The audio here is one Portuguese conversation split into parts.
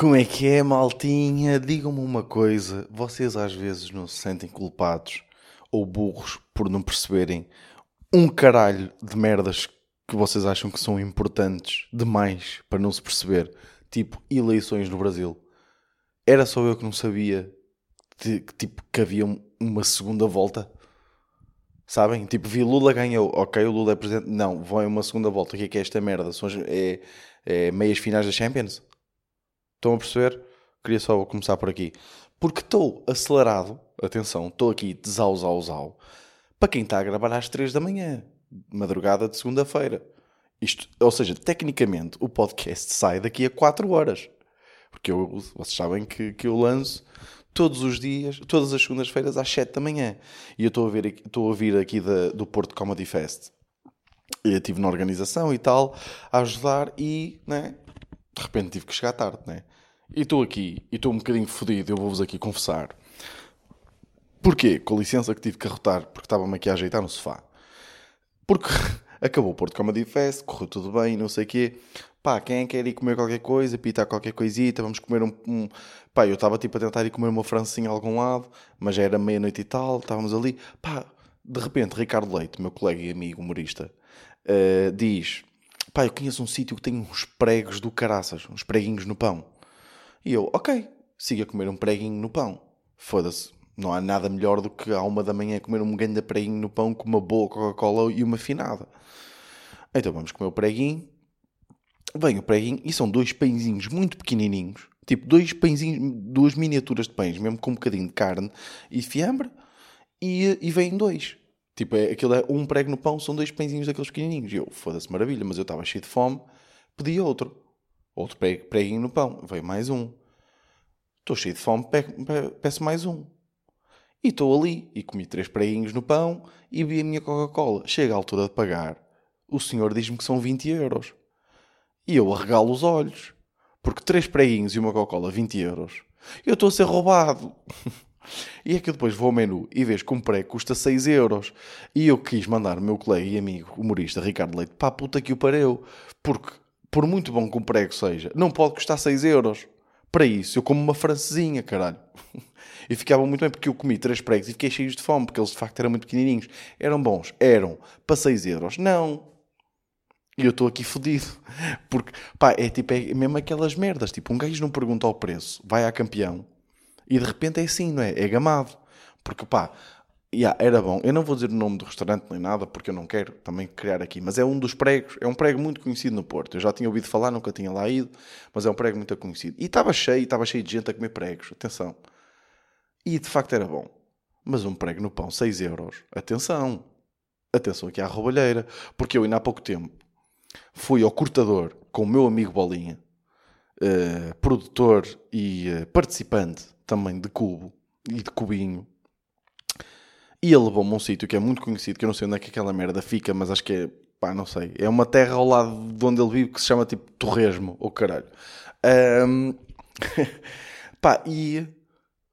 Como é que é, maltinha? Digam-me uma coisa: vocês às vezes não se sentem culpados ou burros por não perceberem um caralho de merdas que vocês acham que são importantes demais para não se perceber? Tipo, eleições no Brasil. Era só eu que não sabia de- tipo, que havia um- uma segunda volta. Sabem? Tipo, vi Lula ganhou. Ok, o Lula é presidente. Não, vai uma segunda volta. O que é que é esta merda? São é, é meias finais da Champions? Estão a perceber? Queria só começar por aqui. Porque estou acelerado, atenção, estou aqui de zau, zau, para quem está a gravar às 3 da manhã, madrugada de segunda-feira. Isto, ou seja, tecnicamente o podcast sai daqui a 4 horas. Porque eu, vocês sabem que, que eu lanço todos os dias, todas as segundas-feiras às 7 da manhã. E eu estou a, ver, estou a vir aqui da- do Porto Comedy Fest. Eu estive na organização e tal, a ajudar e, né, de repente tive que chegar tarde, né? E estou aqui, e estou um bocadinho fodido, eu vou-vos aqui confessar. Porquê? Com licença que tive que arrotar, porque estava-me aqui a ajeitar no sofá. Porque acabou o Porto Comedy Fest, correu tudo bem, não sei o quê. Pá, quem é que quer ir comer qualquer coisa, pitar qualquer coisita, vamos comer um... um- Pá, eu estava tipo a tentar ir comer uma francinha a algum lado, mas já era meia-noite e tal, estávamos ali. Pá, de repente, Ricardo Leite, meu colega e amigo humorista, eh, diz... Pá, eu conheço um sítio que tem uns pregos do caraças, uns preguinhos no pão. E eu, ok, siga a comer um preguinho no pão. Foda-se, não há nada melhor do que à uma da manhã comer um grande preguinho no pão com uma boa Coca-Cola e uma finada. Então vamos comer o preguinho. Vem o preguinho e são dois pãezinhos muito pequenininhos. Tipo, dois pãezinhos, duas miniaturas de pães, mesmo com um bocadinho de carne e fiambre. E, e vêm dois. Tipo, é, aquilo é um prego no pão, são dois pãezinhos daqueles pequenininhos. E eu, foda-se, maravilha, mas eu estava cheio de fome, pedi outro. Outro pre- preguinho no pão, veio mais um. Estou cheio de fome, pe- pe- peço mais um. E estou ali, e comi três preguinhos no pão e bebi a minha Coca-Cola. Chega a altura de pagar, o senhor diz-me que são 20 euros. E eu arregalo os olhos. Porque três preguinhos e uma Coca-Cola, 20 euros. Eu estou a ser roubado. E é que eu depois vou ao menu e vejo que um prego custa 6 euros. E eu quis mandar o meu colega e amigo humorista Ricardo Leite para a puta que o pareu. Porque, por muito bom que um prego seja, não pode custar 6 euros. Para isso, eu como uma francesinha, caralho. E ficava muito bem porque eu comi três pregos e fiquei cheio de fome, porque eles de facto eram muito pequenininhos. Eram bons? Eram. Para 6 euros? Não. E eu estou aqui fodido. Porque, pá, é tipo, é mesmo aquelas merdas. Tipo, um gajo não pergunta ao preço, vai à campeão e de repente é assim, não é? É gamado. Porque, pá, yeah, era bom. Eu não vou dizer o nome do restaurante nem nada, porque eu não quero também criar aqui. Mas é um dos pregos, é um prego muito conhecido no Porto. Eu já tinha ouvido falar, nunca tinha lá ido, mas é um prego muito conhecido. E estava cheio, estava cheio de gente a comer pregos. Atenção. E de facto era bom. Mas um prego no pão, 6 euros. Atenção. Atenção aqui à roubalheira. Porque eu ainda há pouco tempo fui ao cortador com o meu amigo Bolinha, eh, produtor e eh, participante também de Cubo e de Cubinho. E ele levou-me a um sítio que é muito conhecido, que eu não sei onde é que aquela merda fica, mas acho que é, pá, não sei. É uma terra ao lado de onde ele vive que se chama tipo Torresmo, ou caralho. Ahm, pá, e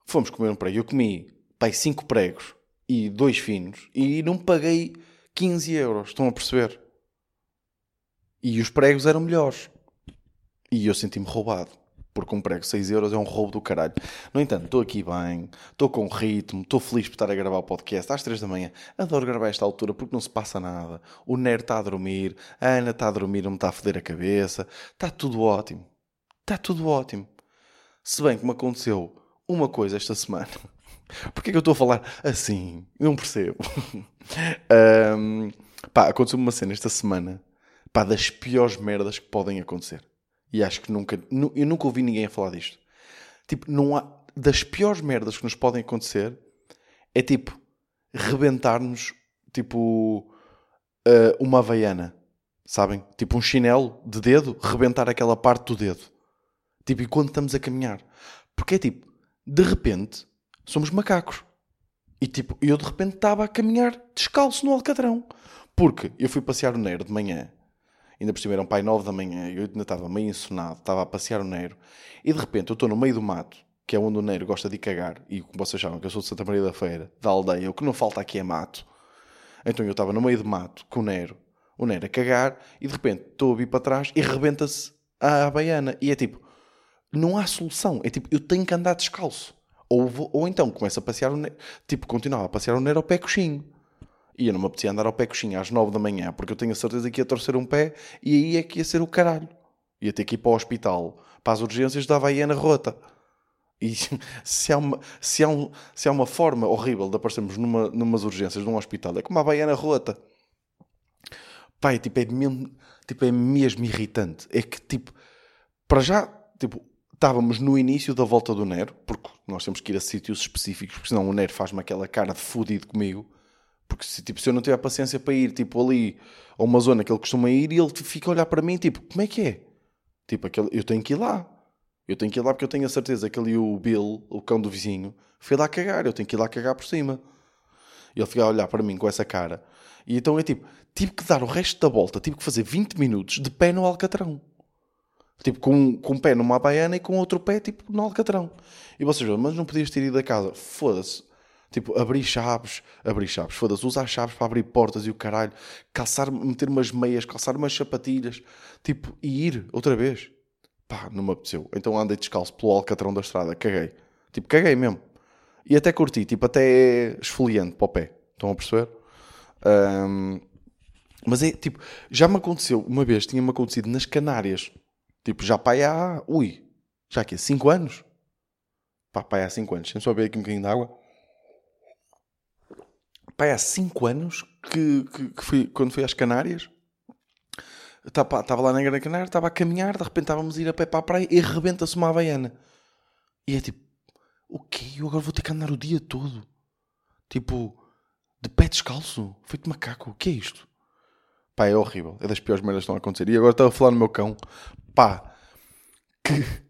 fomos comer um prego. Eu comi, pá, cinco pregos e dois finos e não paguei 15 euros, estão a perceber? E os pregos eram melhores. E eu senti-me roubado. Porque um prego 6 euros é um roubo do caralho. No entanto, estou aqui bem, estou com ritmo, estou feliz por estar a gravar o podcast às 3 da manhã. Adoro gravar esta altura porque não se passa nada. O Nero está a dormir, a Ana está a dormir, não me está a foder a cabeça. Está tudo ótimo. Está tudo ótimo. Se bem que me aconteceu uma coisa esta semana. Porquê que eu estou a falar assim? Não percebo. Ahm, pá, aconteceu uma cena esta semana. Pá, das piores merdas que podem acontecer. E acho que nunca... nu- Eu nunca ouvi ninguém a falar disto. Tipo, não há... Das piores merdas que nos podem acontecer é tipo... Rebentar-nos, tipo... ah, uma havaiana. Sabem? Tipo um chinelo de dedo. Rebentar aquela parte do dedo. Tipo, enquanto estamos a caminhar. Porque é tipo, de repente, somos macacos. E tipo, eu de repente estava a caminhar descalço no Alcatrão. Porque eu fui passear o Neiro de manhã. Ainda por cima era um pai nove da manhã. Eu ainda estava meio ensonado. Estava a passear o Neiro. E de repente eu estou no meio do mato. Que é onde o Neiro gosta de cagar. E como vocês sabem que eu sou de Santa Maria da Feira. Da aldeia. O que não falta aqui é mato. Então eu estava no meio do mato com o Nero. O Nero a cagar. E de repente estou a vir para trás e rebenta-se a baiana. E é tipo... não há solução. É tipo, eu tenho que andar descalço. Ou, vou- ou então começo a passear o Nero, tipo, continuava a passear o Nero ao pé coxinho. E eu não me apetecia andar ao pé coxinho às 9 da manhã, porque eu tenho a certeza que ia torcer um pé e aí é que ia ser o caralho. Ia ter que ir para o hospital, para as urgências da Havaiana rota. E se há uma, se há um, se há uma forma horrível de aparecermos numa, numas urgências de um hospital, é como a Havaiana rota. Pai, tipo, é mesmo, tipo, é mesmo irritante. É que, tipo, para já, tipo, estávamos no início da volta do Nero, porque nós temos que ir a sítios específicos, porque senão o Nero faz-me aquela cara de fudido comigo. Porque se, tipo, se eu não tiver paciência para ir, tipo, ali a uma zona que ele costuma ir, e ele fica a olhar para mim, tipo, como é que é? Tipo, aquele, eu tenho que ir lá. Eu tenho que ir lá porque eu tenho a certeza que ali o Bill, o cão do vizinho, foi lá cagar. Eu tenho que ir lá cagar por cima. E ele fica a olhar para mim com essa cara. E então é tipo, tive que dar o resto da volta, tive que fazer 20 minutos de pé no Alcatrão. Tipo, com, com um pé numa baiana e com outro pé, tipo, no Alcatrão. E vocês vão, mas não podias ter ido a casa. Foda-se. Tipo, abrir chaves, abrir chaves, foda-se, usar chaves para abrir portas e o caralho, calçar, meter umas meias, calçar umas sapatilhas, tipo, e ir outra vez. Pá, não me apeteceu. Então andei descalço pelo Alcatrão da estrada, caguei. Tipo, caguei mesmo. E até curti, tipo, até é esfoliante para o pé. Estão a perceber? Ahm, mas é tipo, já me aconteceu uma vez, tinha-me acontecido nas Canárias, tipo, já pá, há, ui, já aqui, 5 anos? Pá, pá, há 5 anos, deixa-me só beber aqui um bocadinho de água. Pá, há 5 anos que, que, que fui, quando fui às Canárias, estava lá na Grande Canária, estava a caminhar, de repente estávamos a ir a pé para a praia e rebenta-se uma havaiana. E é tipo, o quê? Eu agora vou ter que andar o dia todo. Tipo, de pé descalço, feito macaco. O que é isto? Pá, é horrível. É das piores merdas que estão a acontecer. E agora estava a falar no meu cão. Pá, que...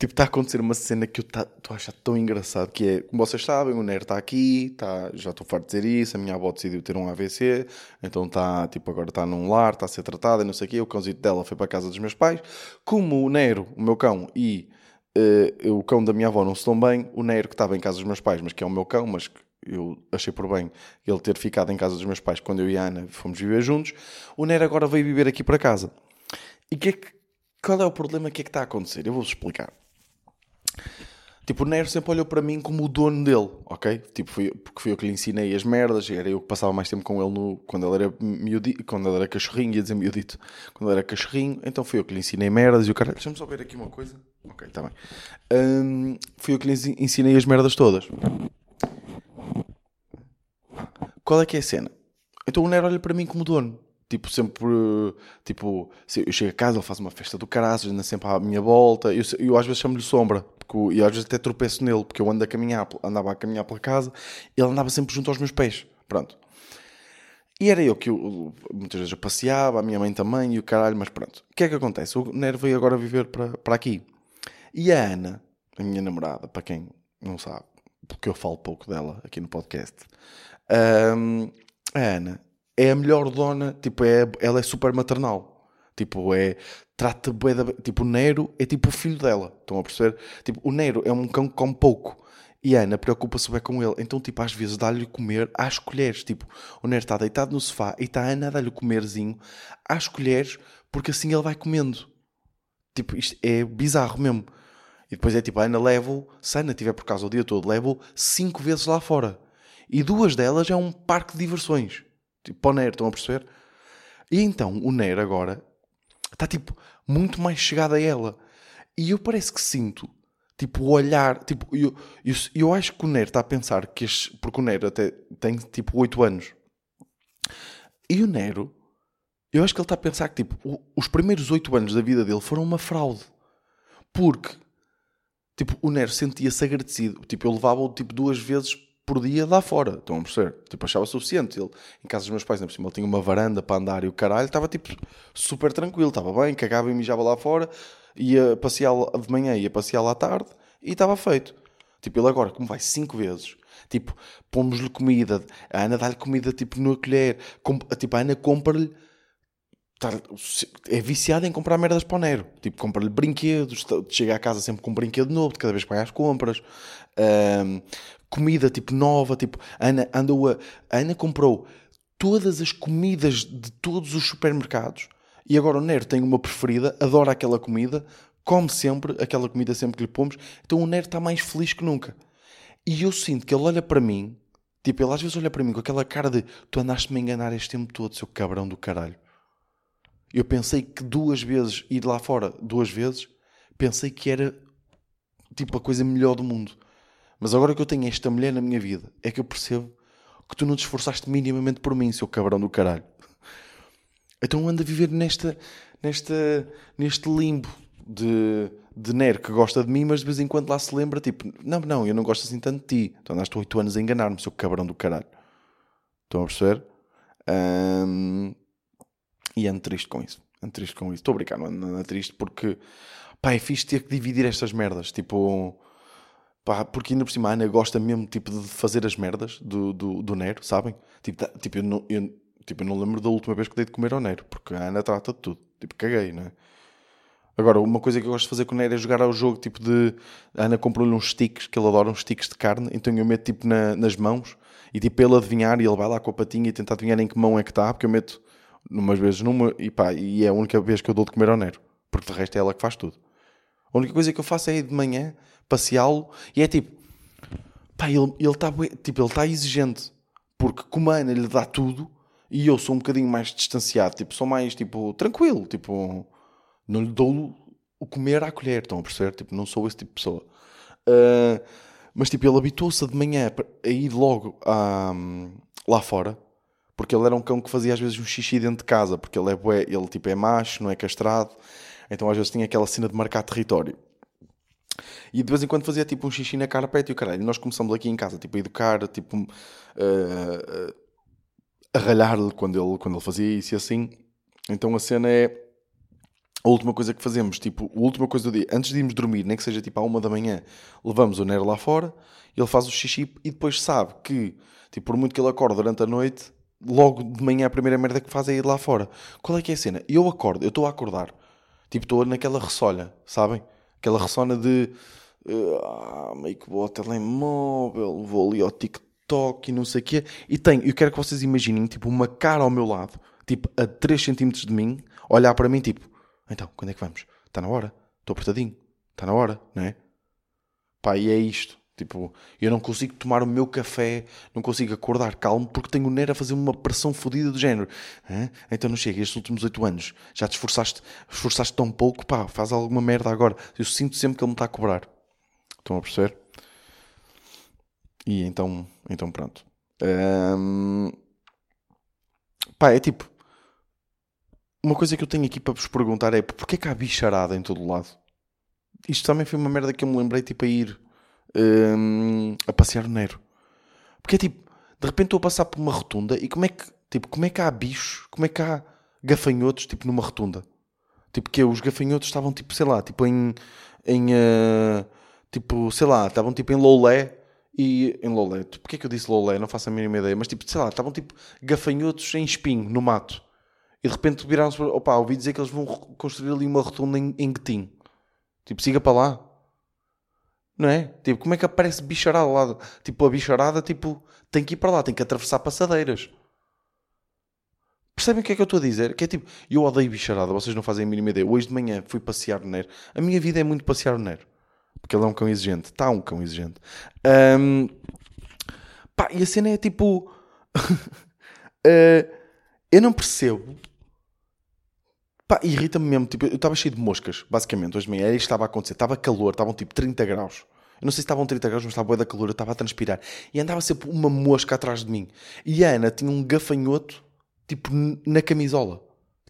Tipo, está a acontecer uma cena que eu tá- estou a achar tão engraçado, que é, como vocês sabem, o Nero está aqui, tá, já estou farto de dizer isso, a minha avó decidiu ter um AVC, então está, tipo, agora está num lar, está a ser tratada e não sei o quê, o cãozito dela foi para a casa dos meus pais. Como o Nero, o meu cão, e eh, o cão da minha avó não se dão bem, o Nero, que estava em casa dos meus pais, mas que é o meu cão, mas eu achei por bem ele ter ficado em casa dos meus pais quando eu e a Ana fomos viver juntos, o Nero agora veio viver aqui para casa. E que é que, qual é o problema que é que está a acontecer? Eu vou-vos explicar. Tipo, o Nero sempre olhou para mim como o dono dele, ok? Tipo, fui, porque fui eu que lhe ensinei as merdas, era eu que passava mais tempo com ele no, quando ele era miudito, quando ele era cachorrinho, ia dizer miudito, quando ele era cachorrinho, então fui eu que lhe ensinei merdas e o cara, deixa-me só ver aqui uma coisa. Ok, está bem. Hum, fui eu que lhe ensi- ensinei as merdas todas. Qual é que é a cena? Então o Nero olha para mim como dono. Tipo, sempre. Tipo, eu chego a casa, ele faz uma festa do caraças, anda sempre à minha volta. Eu, eu às vezes chamo-lhe sombra. Porque, e às vezes até tropeço nele, porque eu ando a caminhar, andava a caminhar pela casa ele andava sempre junto aos meus pés. Pronto. E era eu que eu, muitas vezes eu passeava, a minha mãe também e o caralho, mas pronto. O que é que acontece? O Nero veio agora viver para, para aqui. E a Ana, a minha namorada, para quem não sabe, porque eu falo pouco dela aqui no podcast, hum, a Ana é a melhor dona, tipo, é, ela é super maternal. Tipo, é. Trata bué da. Tipo, o Nero é tipo o filho dela. Estão a perceber? Tipo, o Nero é um cão que come pouco. E a Ana preocupa-se bem com ele. Então, tipo, às vezes dá-lhe comer às colheres. Tipo, o Nero está deitado no sofá e está a Ana a dar-lhe comerzinho às colheres, porque assim ele vai comendo. Tipo, isto é bizarro mesmo. E depois é tipo, a Ana leva-o, se a Ana tiver por casa o dia todo, leva-o cinco vezes lá fora. E duas delas é um parque de diversões. Tipo, para o Nero, estão a perceber? E então, o Nero agora está tipo muito mais chegado a ela. E eu parece que sinto, tipo, o olhar, tipo, eu, eu, eu acho que o Nero está a pensar que este, porque o Nero até tem tipo 8 anos. E o Nero, eu acho que ele está a pensar que tipo, o- os primeiros 8 anos da vida dele foram uma fraude. Porque, tipo, o Nero sentia-se agradecido. Tipo, eu levava-o tipo duas vezes por dia lá fora. Estão a perceber? Tipo, achava suficiente. Ele, em casa dos meus pais, ainda por cima, ele tinha uma varanda para andar e o caralho, estava tipo super tranquilo. Estava bem, cagava e mijava lá fora, ia passear de manhã, ia passear lá à tarde e estava feito. Tipo, ele agora, como vai cinco vezes, tipo, pomos-lhe comida, a Ana dá-lhe comida tipo no colher, tipo, a Ana compra-lhe tá- é viciado em comprar merdas para o Nero. Tipo, compra-lhe brinquedos, chega à casa sempre com um brinquedo novo, de cada vez que vai às compras. Ahm, comida, tipo, nova. Tipo, Ana andou a... a Ana comprou todas as comidas de todos os supermercados. E agora o Nero tem uma preferida, adora aquela comida, come sempre aquela comida sempre que lhe pomos, então o Nero está mais feliz que nunca. E eu sinto que ele olha para mim, tipo, ele às vezes olha para mim com aquela cara de tu andaste-me a enganar este tempo todo, seu cabrão do caralho. Eu pensei que duas vezes ir lá fora, duas vezes, pensei que era tipo a coisa melhor do mundo. Mas agora que eu tenho esta mulher na minha vida, é que eu percebo que tu não te esforçaste minimamente por mim, seu cabrão do caralho. Então anda a viver nesta, nesta, neste limbo de, de Nero que gosta de mim, mas de vez em quando lá se lembra, tipo, não, não, eu não gosto assim tanto de ti. Então andaste 8 anos a enganar-me, seu cabrão do caralho. Estão a perceber? Um, e ando triste com isso. Ando triste com isso. Estou a brincar, não ando, ando triste porque, pá, é fixe ter que dividir estas merdas. Tipo, pá, porque ainda por cima a Ana gosta mesmo, tipo, de fazer as merdas do, do, do Nero, sabem? Tipo, tá, tipo eu não... Eu, Tipo, eu não lembro da última vez que dei de comer ao Nero, porque a Ana trata de tudo. Tipo, caguei, não é? Agora, uma coisa que eu gosto de fazer com o Nero é jogar ao jogo, tipo de... A Ana comprou-lhe uns sticks, que ele adora uns sticks de carne, então eu meto, tipo, na, nas mãos, e tipo, ele adivinhar, e ele vai lá com a patinha e tentar adivinhar em que mão é que está, porque eu meto umas vezes numa, e pá, e é a única vez que eu dou de comer ao Nero. Porque de resto é ela que faz tudo. A única coisa que eu faço é de manhã, passeá-lo, e é tipo... Pá, ele está ele tipo, ele tá exigente. Porque como a Ana lhe dá tudo e eu sou um bocadinho mais distanciado, tipo, sou mais, tipo, tranquilo, tipo, não lhe dou o comer à colher, estão a perceber? Tipo, não sou esse tipo de pessoa. Uh, mas, tipo, ele habituou-se de manhã a ir logo lá fora, porque ele era um cão que fazia às vezes um xixi dentro de casa, porque ele é bué, ele, tipo, é macho, não é castrado, então às vezes tinha aquela cena de marcar território. E de vez em quando fazia tipo um xixi na carpete e o caralho. E nós começamos aqui em casa, tipo, a educar, tipo, uh, uh, a ralhar-lhe quando ele, quando ele fazia isso e assim. Então a cena é a última coisa que fazemos, tipo, a última coisa do dia, antes de irmos dormir, nem que seja tipo à uma da manhã, levamos o Nero lá fora, ele faz o xixi e depois sabe que, tipo, por muito que ele acorde durante a noite, logo de manhã a primeira merda que faz é ir lá fora. Qual é que é a cena? Eu acordo, eu estou a acordar, tipo, estou naquela ressolha, sabem? Aquela ressona de, ah, meio que vou ao telemóvel, vou ali ao TikTok, e não sei o quê. E tenho, eu quero que vocês imaginem, tipo, uma cara ao meu lado, tipo, a 3 cm de mim, olhar para mim, tipo, então, quando é que vamos? Está na hora? Estou apertadinho. Está na hora, não é? Pá, e é isto. Tipo, eu não consigo tomar o meu café, não consigo acordar calmo porque tenho o Nero a fazer uma pressão fodida do género. Hã? Então não chega, estes últimos 8 anos já te esforçaste, esforçaste tão pouco, pá, faz alguma merda agora. Eu sinto sempre que ele me está a cobrar. Estão a perceber? E então, então pronto. Um... Pá, é tipo. Uma coisa que eu tenho aqui para vos perguntar é porquê que há bicharada em todo o lado? Isto também foi uma merda que eu me lembrei tipo a ir um, a passear no Nero. Porque é tipo, de repente estou a passar por uma rotunda e como é que, tipo, como é que há bichos, como é que há gafanhotos tipo numa rotunda? Tipo que os gafanhotos estavam tipo, sei lá, tipo em, em uh, tipo, sei lá, estavam tipo em lolé e em Loleto. Porquê que eu disse Lolé? Não faço a mínima ideia. Mas tipo, sei lá, estavam tipo gafanhotos em espinho, no mato. E de repente viraram-se para... Opa, ouvi dizer que eles vão construir ali uma rotunda em, em Guetim. Tipo, siga para lá. Não é? Tipo, como é que aparece bicharada lá? Tipo, a bicharada, tipo, tem que ir para lá, tem que atravessar passadeiras. Percebem o que é que eu estou a dizer? Que é tipo, eu odeio bicharada, vocês não fazem a mínima ideia. Hoje de manhã fui passear no Nero. A minha vida é muito passear no Nero. Porque ele é um cão exigente. Está um cão exigente. Um, pá, e a cena é tipo. uh, eu não percebo. Pá, irrita-me mesmo. Tipo, eu estava cheio de moscas, basicamente, hoje de manhã. Isto estava a acontecer. Estava calor, estavam tipo 30 graus. Eu não sei se estavam 30 graus, mas estava boa da calor, eu estava a transpirar. E andava sempre uma mosca atrás de mim. E a Ana tinha um gafanhoto, tipo, na camisola.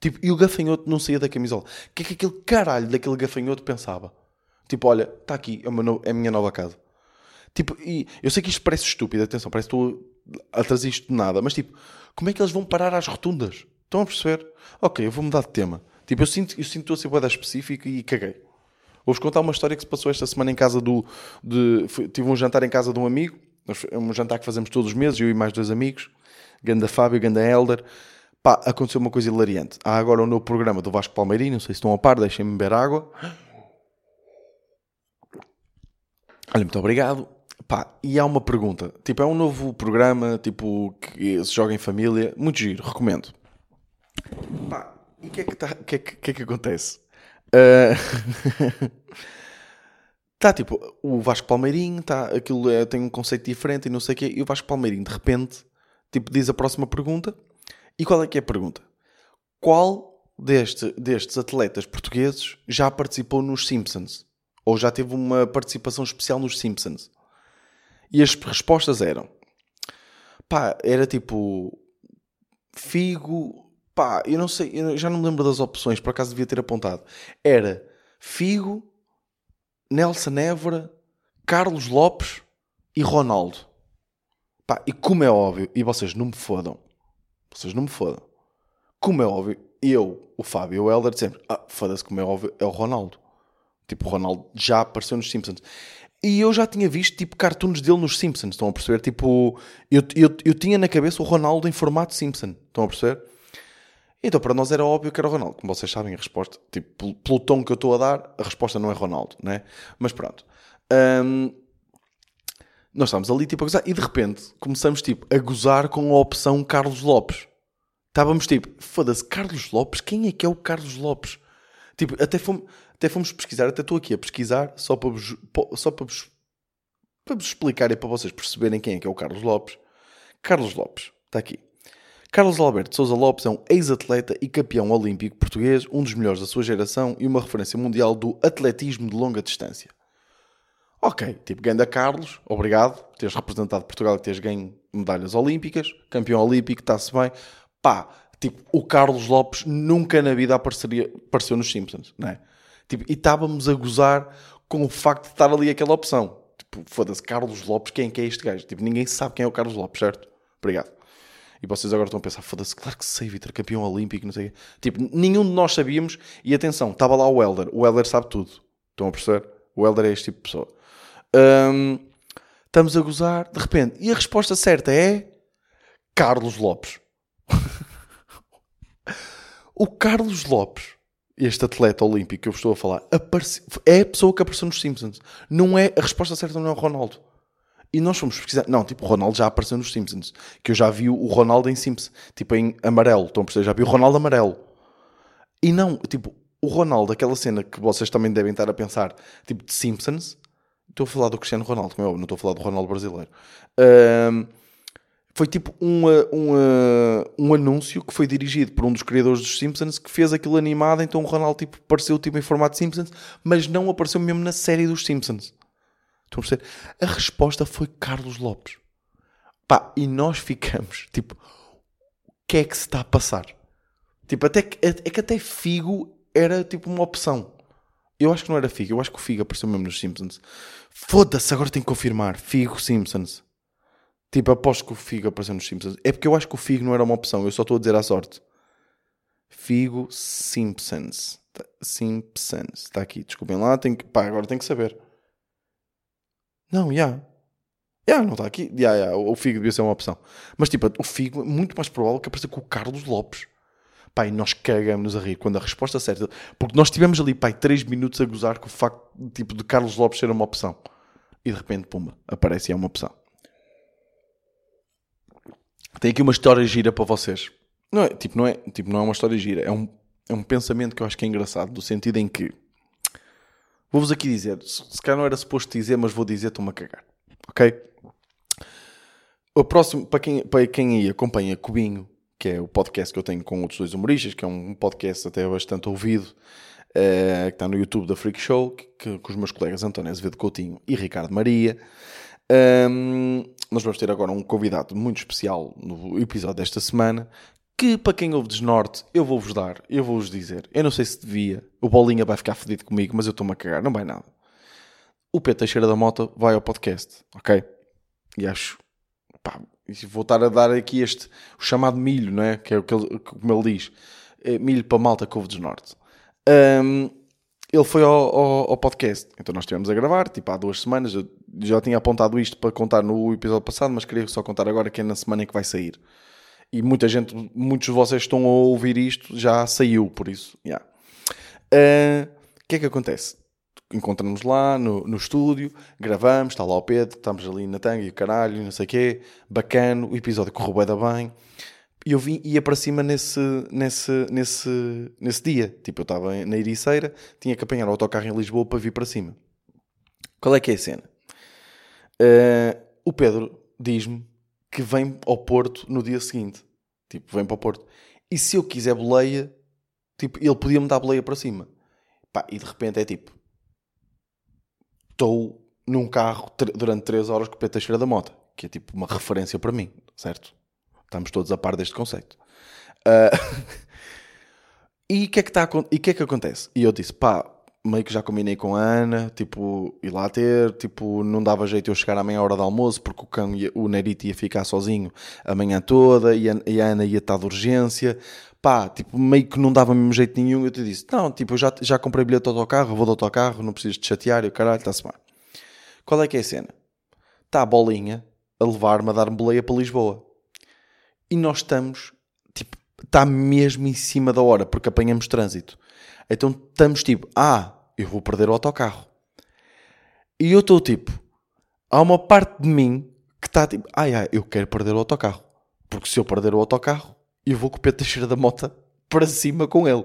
Tipo, e o gafanhoto não saía da camisola. O que é que aquele caralho daquele gafanhoto pensava? Tipo, olha, está aqui, é, no... é a minha nova casa. Tipo, e eu sei que isto parece estúpido, atenção, parece que estou a trazer isto de nada, mas tipo, como é que eles vão parar às rotundas? Estão a perceber? Ok, eu vou mudar de tema. Tipo, eu sinto, eu sinto a ser boeda específica e caguei. Vou-vos contar uma história que se passou esta semana em casa do. De, tive um jantar em casa de um amigo, é um jantar que fazemos todos os meses, eu e mais dois amigos, Ganda Fábio, Ganda Helder. Pá, aconteceu uma coisa hilariante. Há agora um novo programa do Vasco Palmeirinho, não sei se estão a par, deixem-me beber água. Olha, muito obrigado. Pá, e há uma pergunta. Tipo, é um novo programa, tipo, que se joga em família. Muito giro, recomendo. Pá, e o que é que, tá, que, é que, que, é que acontece? Está tipo, o Vasco Palmeirinho, tá, aquilo é, tem um conceito diferente e não sei o quê, e o Vasco Palmeirinho de repente tipo, diz a próxima pergunta. E qual é que é a pergunta? Qual deste, destes atletas portugueses já participou nos Simpsons? Ou já teve uma participação especial nos Simpsons? E as respostas eram: pá, era tipo Figo, pá, eu não sei, eu já não me lembro das opções, por acaso devia ter apontado. Era Figo, Nelson Évora, Carlos Lopes e Ronaldo. Pá, e como é óbvio, e vocês não me fodam, vocês não me fodam, como é óbvio, eu, o Fábio e o Helder sempre, ah, foda-se, como é óbvio, é o Ronaldo. Tipo, o Ronaldo já apareceu nos Simpsons. E eu já tinha visto, tipo, cartoons dele nos Simpsons, estão a perceber? Tipo, eu, eu, eu tinha na cabeça o Ronaldo em formato Simpson, estão a perceber? Então, para nós era óbvio que era o Ronaldo. Como vocês sabem, a resposta, tipo, pelo tom que eu estou a dar, a resposta não é Ronaldo, né? Mas pronto. Um, nós estávamos ali, tipo, a gozar, e de repente começamos, tipo, a gozar com a opção Carlos Lopes. Estávamos, tipo, foda-se, Carlos Lopes? Quem é que é o Carlos Lopes? Tipo, até fomos, até fomos pesquisar, até estou aqui a pesquisar, só para vos, só para vos, para vos explicar e para vocês perceberem quem é que é o Carlos Lopes. Carlos Lopes, está aqui. Carlos Alberto Souza Lopes é um ex-atleta e campeão olímpico português, um dos melhores da sua geração e uma referência mundial do atletismo de longa distância. Ok, tipo, Ganda Carlos, obrigado por teres representado Portugal e teres ganho medalhas olímpicas, campeão olímpico, está-se bem. Pá, tipo, o Carlos Lopes nunca na vida apareceria, apareceu nos Simpsons, não é? Tipo, e estávamos a gozar com o facto de estar ali aquela opção. Tipo, foda-se, Carlos Lopes, quem é é este gajo? Tipo, ninguém sabe quem é o Carlos Lopes, certo? Obrigado. E vocês agora estão a pensar, foda-se, claro que sei, Vitor, campeão olímpico, não sei quê. Tipo, nenhum de nós sabíamos. E atenção, estava lá o Helder. O Helder sabe tudo. Estão a perceber? O Helder é este tipo de pessoa. Um, estamos a gozar, de repente. E a resposta certa é Carlos Lopes. o Carlos Lopes, este atleta olímpico que eu estou a falar, é a pessoa que apareceu nos Simpsons. Não é, a resposta certa não é o Ronaldo. E nós fomos pesquisar. Não, tipo, o Ronaldo já apareceu nos Simpsons. Que eu já vi o Ronaldo em Simpsons. Tipo, em amarelo. Estão a perceber? Já vi o Ronaldo amarelo. E não, tipo, o Ronaldo, aquela cena que vocês também devem estar a pensar, tipo, de Simpsons. Estou a falar do Cristiano Ronaldo, como é óbvio, não estou a falar do Ronaldo brasileiro. Um, foi tipo um, um, um anúncio que foi dirigido por um dos criadores dos Simpsons que fez aquilo animado, então o Ronaldo tipo, apareceu tipo, em formato Simpsons, mas não apareceu mesmo na série dos Simpsons. Estão a perceber? A resposta foi Carlos Lopes. Pá, e nós ficamos, tipo, o que é que se está a passar? Tipo, até que, é, é que até Figo era tipo uma opção. Eu acho que não era Figo, eu acho que o Figo apareceu mesmo nos Simpsons. Foda-se, agora tenho que confirmar. Figo Simpsons. Tipo, aposto que o Figo apareceu nos Simpsons. É porque eu acho que o Figo não era uma opção, eu só estou a dizer à sorte. Figo Simpsons. Simpsons. Está aqui, desculpem lá, tenho que... Pá, agora tenho que saber. Não, já. Yeah. Yeah, não está aqui. Yeah, yeah, o Figo devia ser uma opção. Mas, tipo, o Figo é muito mais provável que apareça com o Carlos Lopes. Pai, nós cagamos a rir quando a resposta certa. Porque nós tivemos ali, pai, 3 minutos a gozar com o facto tipo, de Carlos Lopes ser uma opção. E de repente, pumba, aparece e é uma opção. Tem aqui uma história gira para vocês. Não é, tipo, não é, tipo, não é uma história gira, é um, é um pensamento que eu acho que é engraçado, no sentido em que Vou-vos aqui dizer, se calhar não era suposto dizer, mas vou dizer, estou-me a cagar. Ok? O próximo, para quem, para quem aí acompanha Cubinho, que é o podcast que eu tenho com outros dois humoristas, que é um podcast até bastante ouvido, uh, que está no YouTube da Freak Show, que, que, com os meus colegas António Azevedo Coutinho e Ricardo Maria. Um, nós vamos ter agora um convidado muito especial no episódio desta semana, que para quem ouve desnorte, eu vou-vos dar, eu vou-vos dizer. Eu não sei se devia, o Bolinha vai ficar fedido comigo, mas eu estou-me a cagar, não vai nada. O Pedro Teixeira da Mota vai ao podcast, ok? E acho, pá, vou estar a dar aqui este, o chamado milho, não é? Que é o que ele, como ele diz, é milho para malta que ouve desnorte. Um, ele foi ao, ao, ao, podcast, então nós estivemos a gravar, tipo há duas semanas, eu já tinha apontado isto para contar no episódio passado, mas queria só contar agora que é na semana em que vai sair e muita gente, muitos de vocês estão a ouvir isto, já saiu, por isso. O yeah. uh, que é que acontece? Encontramos lá no, no estúdio, gravamos, está lá o Pedro, estamos ali na tanga e o caralho, não sei o quê, bacana, o episódio correu bem, bem. E eu vim, ia para cima nesse, nesse, nesse, nesse dia. Tipo, eu estava na Ericeira, tinha que apanhar o autocarro em Lisboa para vir para cima. Qual é que é a cena? Uh, o Pedro diz-me que vem ao Porto no dia seguinte. Tipo, vem para o Porto. E se eu quiser boleia, tipo, ele podia-me dar boleia para cima. Pá, e de repente é tipo, estou num carro durante 3 horas com o Pedro Teixeira da Mota, que é tipo uma referência para mim, certo? Estamos todos a par deste conceito. Uh... e o que, é que, tá, e que é que acontece? E eu disse, pá, meio que já combinei com a Ana, tipo, ir lá ter, tipo, não dava jeito eu chegar à meia hora de almoço porque o cão, ia, o Nerito ia ficar sozinho a manhã toda e a, e a Ana ia estar de urgência. Pá, tipo, meio que não dava mesmo jeito nenhum. Eu te disse, não, tipo, eu já, já comprei bilhete de autocarro, vou de autocarro, não preciso de chatear, e o caralho, está-se bem. Qual é que é a cena? Está a bolinha a levar-me a dar-me boleia para Lisboa. E nós estamos, tipo, está mesmo em cima da hora, porque apanhamos trânsito. Então estamos tipo, ah, eu vou perder o autocarro. E eu estou tipo, há uma parte de mim que está tipo, ai ai, eu quero perder o autocarro. Porque se eu perder o autocarro, eu vou com o Pedro Teixeira da Mota para cima com ele,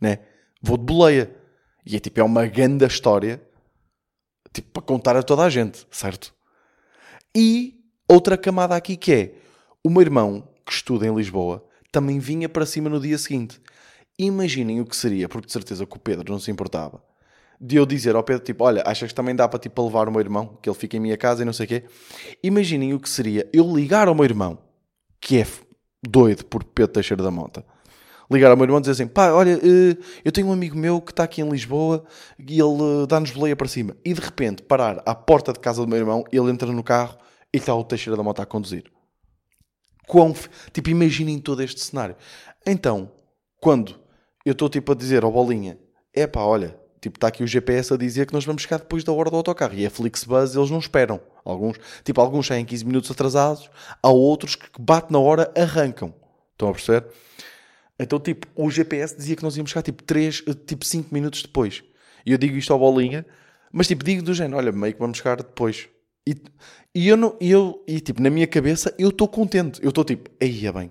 né? Vou de boleia. E é tipo, é uma grande história, tipo, para contar a toda a gente, certo? E outra camada aqui que é, o meu irmão, que estuda em Lisboa, também vinha para cima no dia seguinte. Imaginem o que seria, porque de certeza que o Pedro não se importava, de eu dizer ao Pedro, tipo, olha, achas que também dá para, tipo, levar o meu irmão, que ele fica em minha casa e não sei o quê? Imaginem o que seria eu ligar ao meu irmão, que é doido por Pedro Teixeira da Mota, ligar ao meu irmão e dizer assim, pá, olha, eh, eu tenho um amigo meu que está aqui em Lisboa e ele eh, dá-nos boleia para cima. E de repente parar à porta de casa do meu irmão, ele entra no carro e está o Teixeira da Mota a conduzir. Quão, tipo, imaginem todo este cenário. Então, quando eu estou tipo a dizer ao Bolinha: é pá, olha, tipo, está aqui o GPS a dizer que nós vamos chegar depois da hora do autocarro. E a Flixbus eles não esperam. Alguns, tipo, alguns saem 15 minutos atrasados, há outros que bate na hora, arrancam. Estão a perceber? Então, tipo, o GPS dizia que nós íamos chegar tipo 3, tipo 5 minutos depois. E eu digo isto ao Bolinha, mas tipo, digo do género, olha, meio que vamos chegar depois. E, e eu não, eu, e tipo, na minha cabeça, eu estou contente. Eu estou tipo, aí é bem,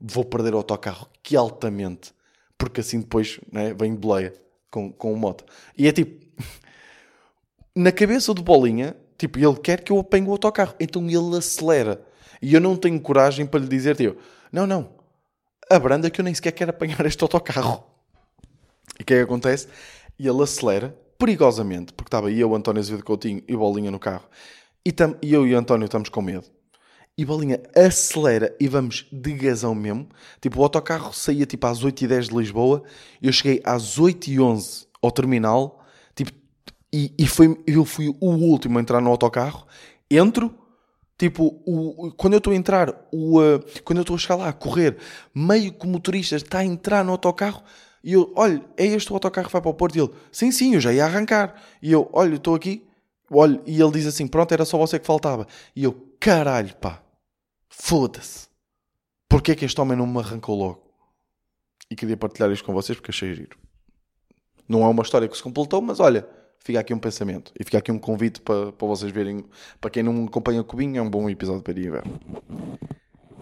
vou perder o autocarro, que altamente porque assim depois né, vem boleia com, com o moto. E é tipo, na cabeça do Bolinha, tipo, ele quer que eu apanhe o autocarro, então ele acelera. E eu não tenho coragem para lhe dizer, tipo, não, não, abranda que eu nem sequer quero apanhar este autocarro. E o que é que acontece? E ele acelera, perigosamente, porque estava eu, António Azevedo Coutinho e Bolinha no carro, e, tam, e eu e o António estamos com medo e bolinha acelera e vamos de gazão mesmo. Tipo, o autocarro saía tipo às 8h10 de Lisboa, eu cheguei às 8h11 ao terminal, tipo, e, e foi, eu fui o último a entrar no autocarro. Entro, tipo, o, quando eu estou a entrar, o, uh, quando eu estou a chegar lá a correr, meio que o motorista está a entrar no autocarro, e eu, olha, é este o autocarro que vai para o Porto? E ele, sim, sim, eu já ia arrancar. E eu, olha, estou aqui, olha, e ele diz assim, pronto, era só você que faltava. E eu, caralho, pá Foda-se. Porquê que este homem não me arrancou logo? E queria partilhar isto com vocês porque achei giro. Não é uma história que se completou, mas olha, fica aqui um pensamento. E fica aqui um convite para, para vocês verem. Para quem não acompanha o Cubinho, é um bom episódio para ir ver.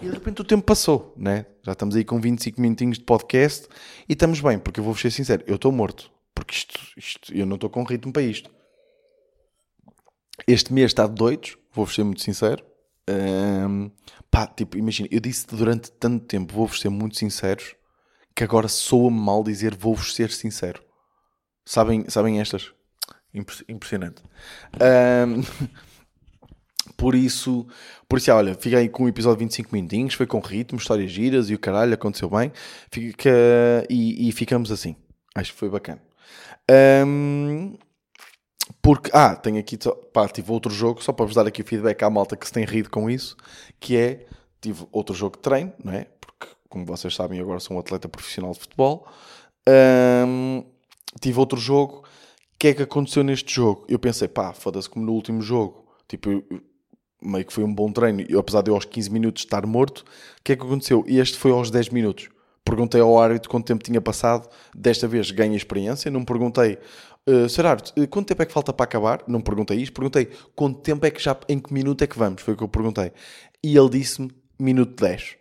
E de repente o tempo passou, né? Já estamos aí com 25 minutinhos de podcast e estamos bem, porque eu vou ser sincero, eu estou morto. Porque isto, isto, eu não estou com ritmo para isto. Este mês está de doidos, vou-vos ser muito sincero. Um, pá, tipo, imagina, eu disse durante tanto tempo, vou-vos ser muito sinceros, que agora soa-me mal dizer vou-vos ser sincero. Sabem, sabem estas? Impressionante. Um, por isso, por isso, olha, fica aí com o episódio de 25 minutinhos, foi com ritmo, histórias giras e o caralho, aconteceu bem. Fica, e, e ficamos assim. Acho que foi bacana. Um, porque, ah, tenho aqui, pá, tive outro jogo, só para vos dar aqui o feedback à malta que se tem rido com isso, que é, tive outro jogo de treino, não é? Porque, como vocês sabem, agora sou um atleta profissional de futebol. Tive outro jogo, o que é que aconteceu neste jogo? Eu pensei, pá, foda-se como no último jogo, tipo, eu, meio que foi um bom treino, e apesar de eu aos 15 minutos estar morto, o que é que aconteceu? E este foi aos 10 minutos. Perguntei ao árbitro quanto tempo tinha passado, desta vez ganhei experiência, não perguntei, Uh, Gerardo, uh, quanto tempo é que falta para acabar? Não perguntei isto, perguntei quanto tempo é que já, em que minuto é que vamos? Foi o que eu perguntei. E ele disse-me minuto 10.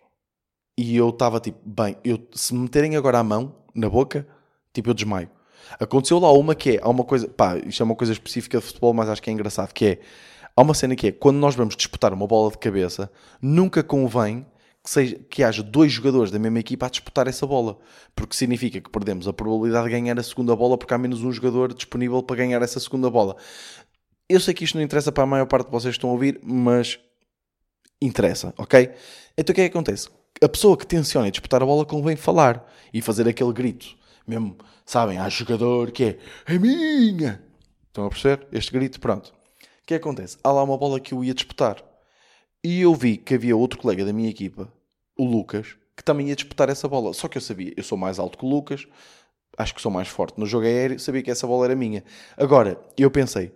E eu estava tipo, bem, eu, se me meterem agora a mão na boca, tipo, eu desmaio. Aconteceu lá uma que é, há uma coisa, pá, isto é uma coisa específica de futebol, mas acho que é engraçado, que é, há uma cena que é, quando nós vamos disputar uma bola de cabeça, nunca convém que, seja, que haja dois jogadores da mesma equipa a disputar essa bola, porque significa que perdemos a probabilidade de ganhar a segunda bola porque há menos um jogador disponível para ganhar essa segunda bola. Eu sei que isto não interessa para a maior parte de vocês que estão a ouvir, mas interessa, ok? Então o que é que acontece? A pessoa que tenciona disputar a bola convém falar e fazer aquele grito. Mesmo, sabem, há jogador que é é minha. Estão a perceber? Este grito, pronto. O que é que acontece? Há lá uma bola que eu ia disputar. E eu vi que havia outro colega da minha equipa, o Lucas, que também ia disputar essa bola. Só que eu sabia, eu sou mais alto que o Lucas, acho que sou mais forte no jogo aéreo, sabia que essa bola era minha. Agora, eu pensei,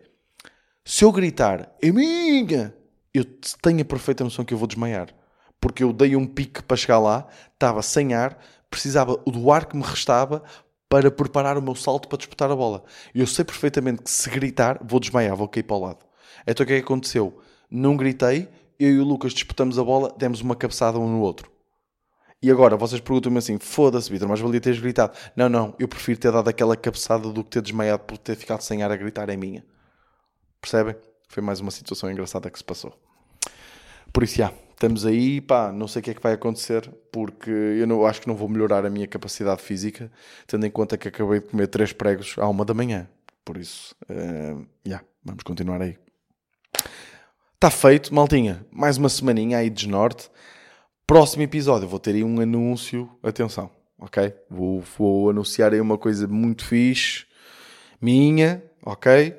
se eu gritar, é minha, eu tenho a perfeita noção que eu vou desmaiar. Porque eu dei um pique para chegar lá, estava sem ar, precisava do ar que me restava para preparar o meu salto para disputar a bola. E eu sei perfeitamente que se gritar, vou desmaiar, vou cair para o lado. Então o que é que aconteceu? Não gritei, eu e o Lucas disputamos a bola, demos uma cabeçada um no outro. E agora vocês perguntam-me assim: foda-se, Vitor, mas valia teres gritado. Não, não, eu prefiro ter dado aquela cabeçada do que ter desmaiado por ter ficado sem ar a gritar, é minha. Percebem? Foi mais uma situação engraçada que se passou. Por isso, já, estamos aí, pá, não sei o que é que vai acontecer, porque eu não, acho que não vou melhorar a minha capacidade física, tendo em conta que acabei de comer três pregos à uma da manhã. Por isso, uh, já, vamos continuar aí. Está feito, maltinha. Mais uma semaninha aí de norte. Próximo episódio vou ter aí um anúncio. Atenção, ok? Vou, vou anunciar aí uma coisa muito fixe, minha, ok?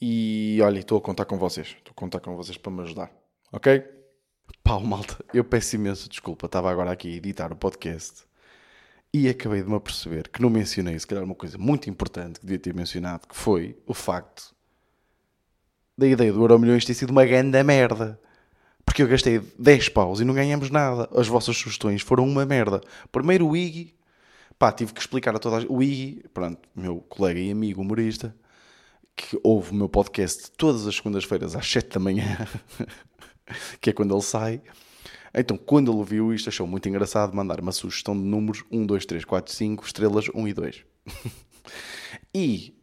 E olha, estou a contar com vocês. Estou a contar com vocês para me ajudar, ok? Pau, malta, eu peço imenso desculpa. Estava agora aqui a editar o podcast e acabei de me aperceber que não mencionei, se calhar, uma coisa muito importante que devia ter mencionado, que foi o facto da ideia do Euro Milhões ter sido uma grande merda. Porque eu gastei 10 paus e não ganhamos nada. As vossas sugestões foram uma merda. Primeiro o Iggy, pá, tive que explicar a toda a... O Iggy, pronto, meu colega e amigo humorista, que ouve o meu podcast todas as segundas-feiras às 7 da manhã, que é quando ele sai. Então, quando ele viu isto, achou muito engraçado mandar uma sugestão de números 1, 2, 3, 4, 5, estrelas 1 e 2. e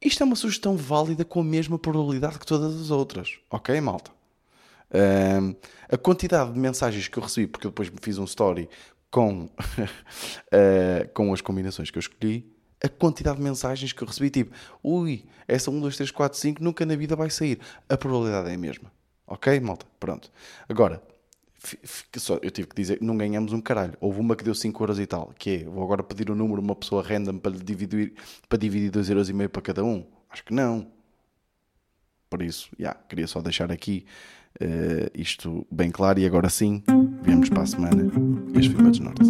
isto é uma sugestão válida com a mesma probabilidade que todas as outras. Ok, malta? A quantidade de mensagens que eu recebi, porque eu depois fiz um story com, uh, com as combinações que eu escolhi, a quantidade de mensagens que eu recebi, tipo, ui, essa 1, 2, 3, 4, 5 nunca na vida vai sair. A probabilidade é a mesma. Ok, malta? Pronto. Agora, só, eu tive que dizer, não ganhamos um caralho. Houve uma que deu 5 euros e tal, que é, vou agora pedir o um número a uma pessoa random para dividir, para dividir 2 euros e meio para cada um. Acho que não. Por isso, yeah, queria só deixar aqui uh, isto bem claro e agora sim, viemos para a semana. Este foi é dos Norte.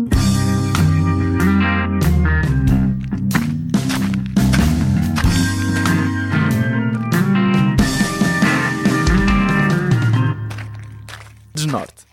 Desnorte.